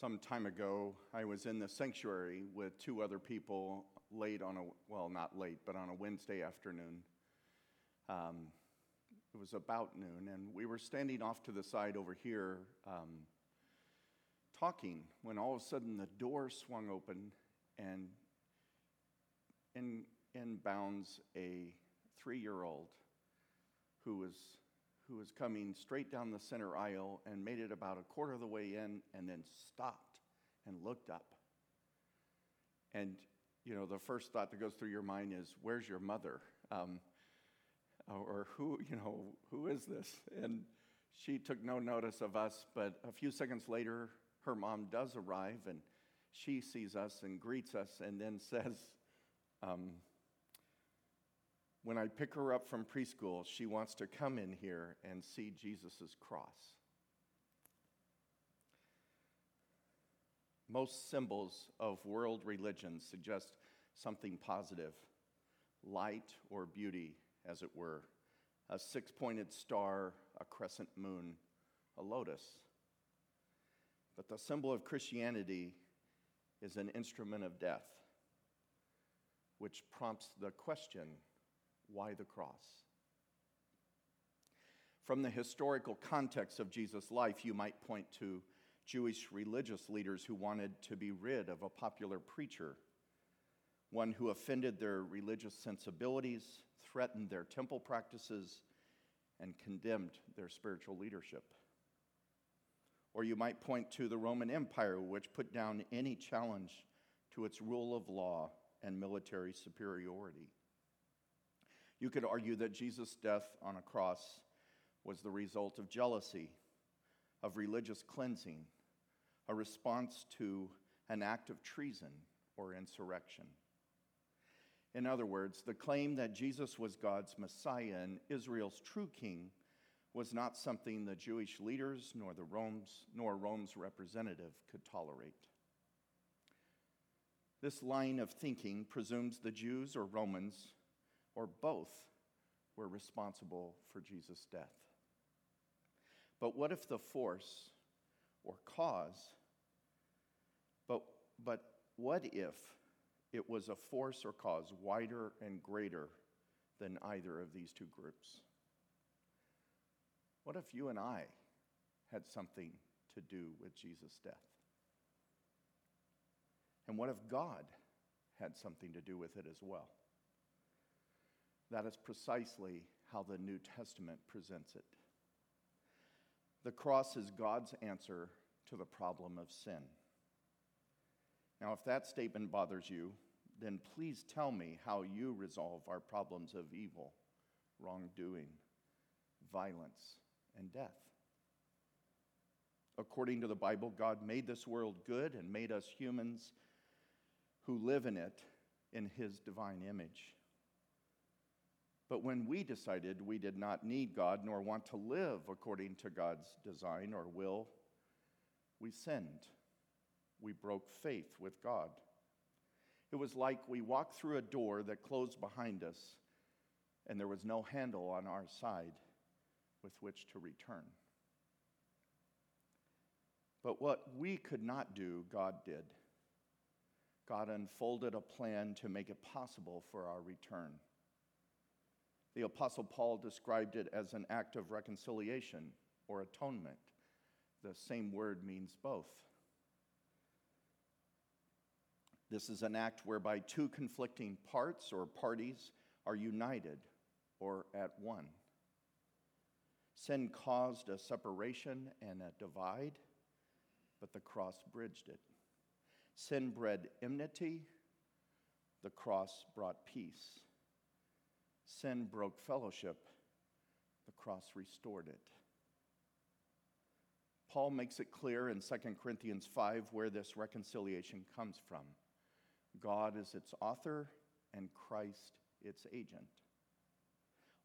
Some time ago, I was in the sanctuary with two other people late on a, well, not late, but on a Wednesday afternoon. Um, it was about noon, and we were standing off to the side over here um, talking when all of a sudden the door swung open and in, in bounds a three year old who was, who was coming straight down the center aisle and made it about a quarter of the way in and then stopped and looked up. And, you know, the first thought that goes through your mind is, Where's your mother? Um, or who, you know, who is this? And she took no notice of us, but a few seconds later, her mom does arrive and she sees us and greets us and then says, um, when I pick her up from preschool, she wants to come in here and see Jesus' cross. Most symbols of world religions suggest something positive light or beauty, as it were, a six pointed star, a crescent moon, a lotus. But the symbol of Christianity is an instrument of death, which prompts the question why the cross? From the historical context of Jesus' life, you might point to Jewish religious leaders who wanted to be rid of a popular preacher, one who offended their religious sensibilities, threatened their temple practices, and condemned their spiritual leadership. Or you might point to the Roman Empire, which put down any challenge to its rule of law and military superiority. You could argue that Jesus' death on a cross was the result of jealousy, of religious cleansing, a response to an act of treason or insurrection. In other words, the claim that Jesus was God's Messiah and Israel's true king was not something the Jewish leaders nor the Rome's nor Rome's representative could tolerate. This line of thinking presumes the Jews or Romans or both were responsible for Jesus' death. But what if the force or cause, but, but what if it was a force or cause wider and greater than either of these two groups? What if you and I had something to do with Jesus' death? And what if God had something to do with it as well? That is precisely how the New Testament presents it. The cross is God's answer to the problem of sin. Now, if that statement bothers you, then please tell me how you resolve our problems of evil, wrongdoing, violence, and death. According to the Bible, God made this world good and made us humans who live in it in His divine image. But when we decided we did not need God nor want to live according to God's design or will, we sinned. We broke faith with God. It was like we walked through a door that closed behind us and there was no handle on our side with which to return. But what we could not do, God did. God unfolded a plan to make it possible for our return. The Apostle Paul described it as an act of reconciliation or atonement. The same word means both. This is an act whereby two conflicting parts or parties are united or at one. Sin caused a separation and a divide, but the cross bridged it. Sin bred enmity, the cross brought peace. Sin broke fellowship, the cross restored it. Paul makes it clear in 2 Corinthians 5 where this reconciliation comes from. God is its author and Christ its agent.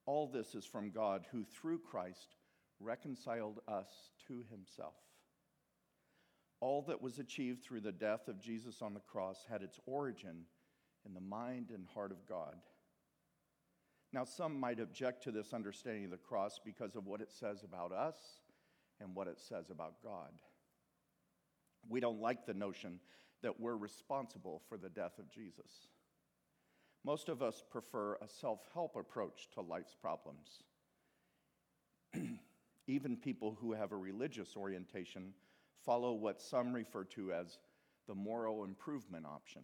All this is from God, who through Christ reconciled us to himself. All that was achieved through the death of Jesus on the cross had its origin in the mind and heart of God. Now, some might object to this understanding of the cross because of what it says about us and what it says about God. We don't like the notion that we're responsible for the death of Jesus. Most of us prefer a self help approach to life's problems. Even people who have a religious orientation follow what some refer to as the moral improvement option.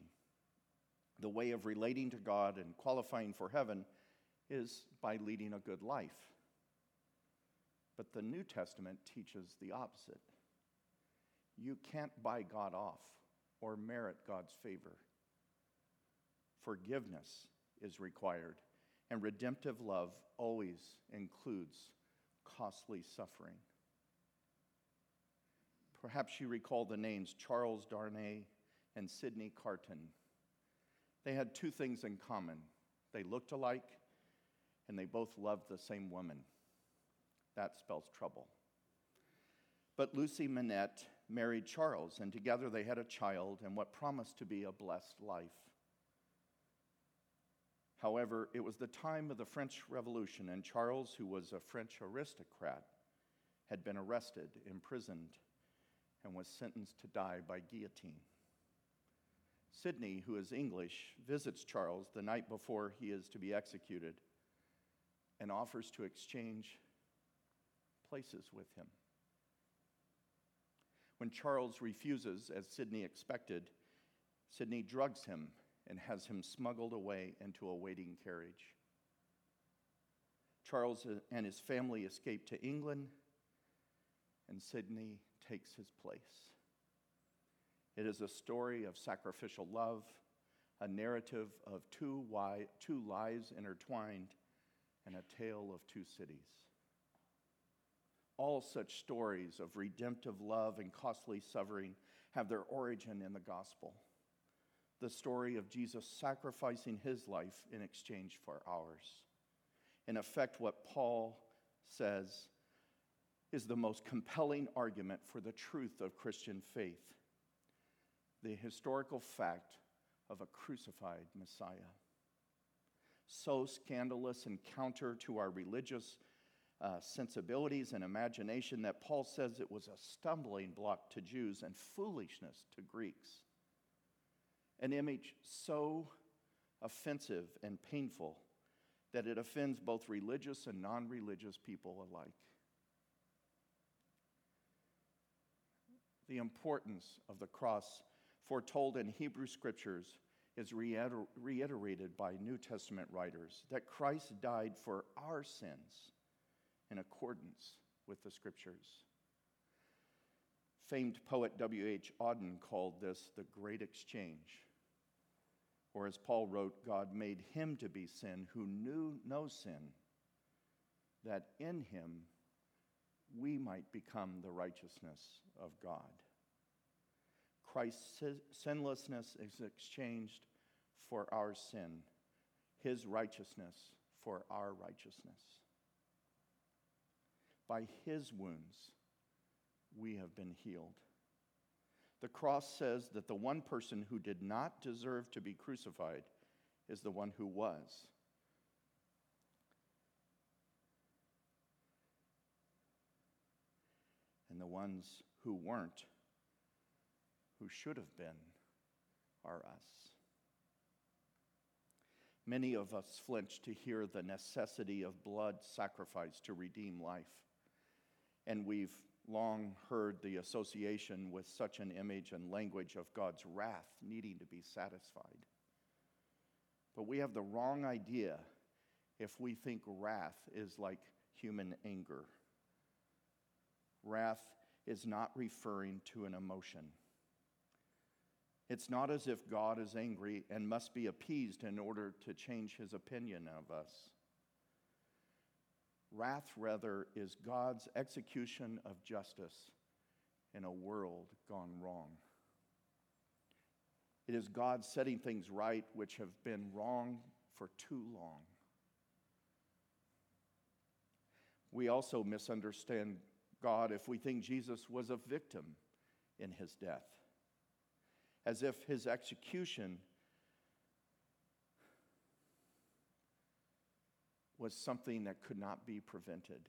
The way of relating to God and qualifying for heaven is by leading a good life. But the New Testament teaches the opposite. You can't buy God off or merit God's favor. Forgiveness is required, and redemptive love always includes costly suffering. Perhaps you recall the names Charles Darnay and Sidney Carton. They had two things in common they looked alike, and they both loved the same woman. That spells trouble. But Lucy Manette married Charles, and together they had a child and what promised to be a blessed life. However, it was the time of the French Revolution, and Charles, who was a French aristocrat, had been arrested, imprisoned, and was sentenced to die by guillotine. Sidney, who is English, visits Charles the night before he is to be executed and offers to exchange places with him. When Charles refuses, as Sidney expected, Sidney drugs him and has him smuggled away into a waiting carriage. Charles and his family escape to England, and Sidney takes his place. It is a story of sacrificial love, a narrative of two, wi- two lives intertwined, and a tale of two cities. All such stories of redemptive love and costly suffering have their origin in the gospel. The story of Jesus sacrificing his life in exchange for ours. In effect, what Paul says is the most compelling argument for the truth of Christian faith the historical fact of a crucified Messiah. So scandalous and counter to our religious uh, sensibilities and imagination that Paul says it was a stumbling block to Jews and foolishness to Greeks. An image so offensive and painful that it offends both religious and non religious people alike. the importance of the cross foretold in Hebrew scriptures is reiter- reiterated by New Testament writers that Christ died for our sins in accordance with the scriptures. Famed poet W.H. Auden called this the great exchange. Or as Paul wrote, God made him to be sin who knew no sin, that in him we might become the righteousness of God. Christ's sinlessness is exchanged for our sin, his righteousness for our righteousness. By his wounds, we have been healed. The cross says that the one person who did not deserve to be crucified is the one who was. And the ones who weren't, who should have been, are us. Many of us flinch to hear the necessity of blood sacrifice to redeem life. And we've long heard the association with such an image and language of God's wrath needing to be satisfied. But we have the wrong idea if we think wrath is like human anger. Wrath is not referring to an emotion. It's not as if God is angry and must be appeased in order to change his opinion of us. Wrath, rather, is God's execution of justice in a world gone wrong. It is God setting things right which have been wrong for too long. We also misunderstand God if we think Jesus was a victim in his death, as if his execution was something that could not be prevented.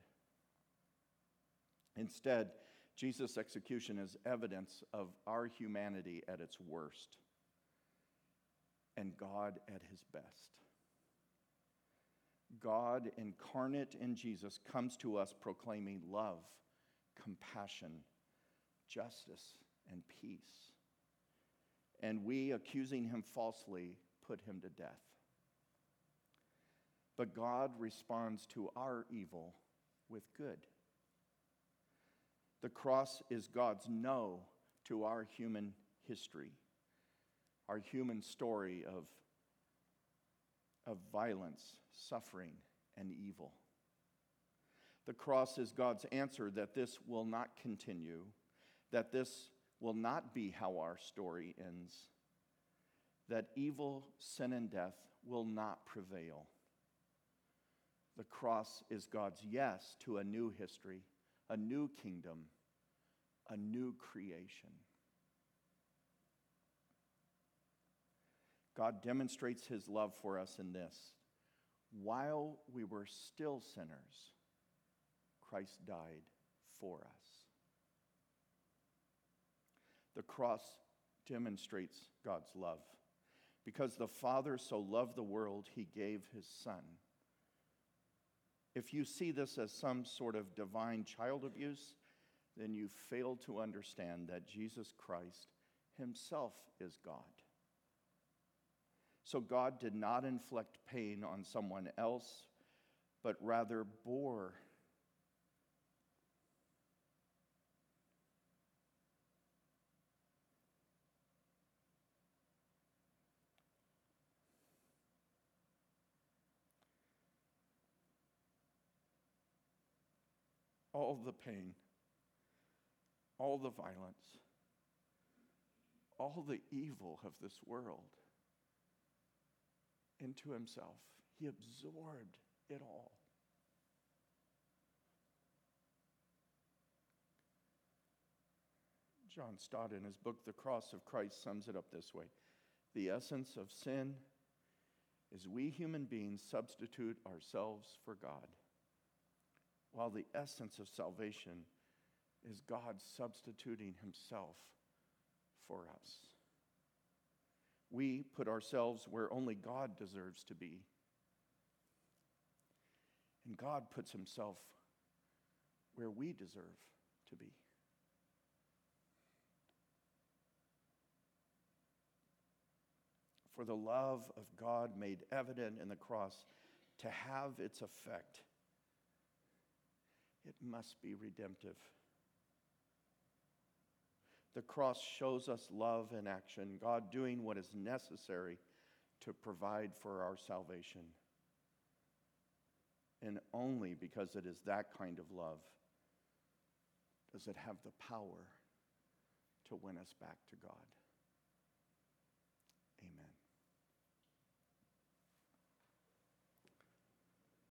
Instead, Jesus' execution is evidence of our humanity at its worst and God at his best. God incarnate in Jesus comes to us proclaiming love, compassion, justice, and peace. And we, accusing him falsely, put him to death. But God responds to our evil with good. The cross is God's no to our human history, our human story of, of violence, suffering, and evil. The cross is God's answer that this will not continue, that this will not be how our story ends, that evil, sin, and death will not prevail. The cross is God's yes to a new history a new kingdom, a new creation. God demonstrates his love for us in this. While we were still sinners, Christ died for us. The cross demonstrates God's love. Because the Father so loved the world, he gave his Son if you see this as some sort of divine child abuse, then you fail to understand that Jesus Christ himself is God. So God did not inflict pain on someone else, but rather bore all the pain, all the violence, all the evil of this world into himself. He absorbed it all. John Stott, in his book, The Cross of Christ, sums it up this way The essence of sin is we human beings substitute ourselves for God while the essence of salvation is God substituting himself for us. We put ourselves where only God deserves to be. And God puts himself where we deserve to be. For the love of God made evident in the cross to have its effect it must be redemptive. The cross shows us love in action, God doing what is necessary to provide for our salvation. And only because it is that kind of love does it have the power to win us back to God.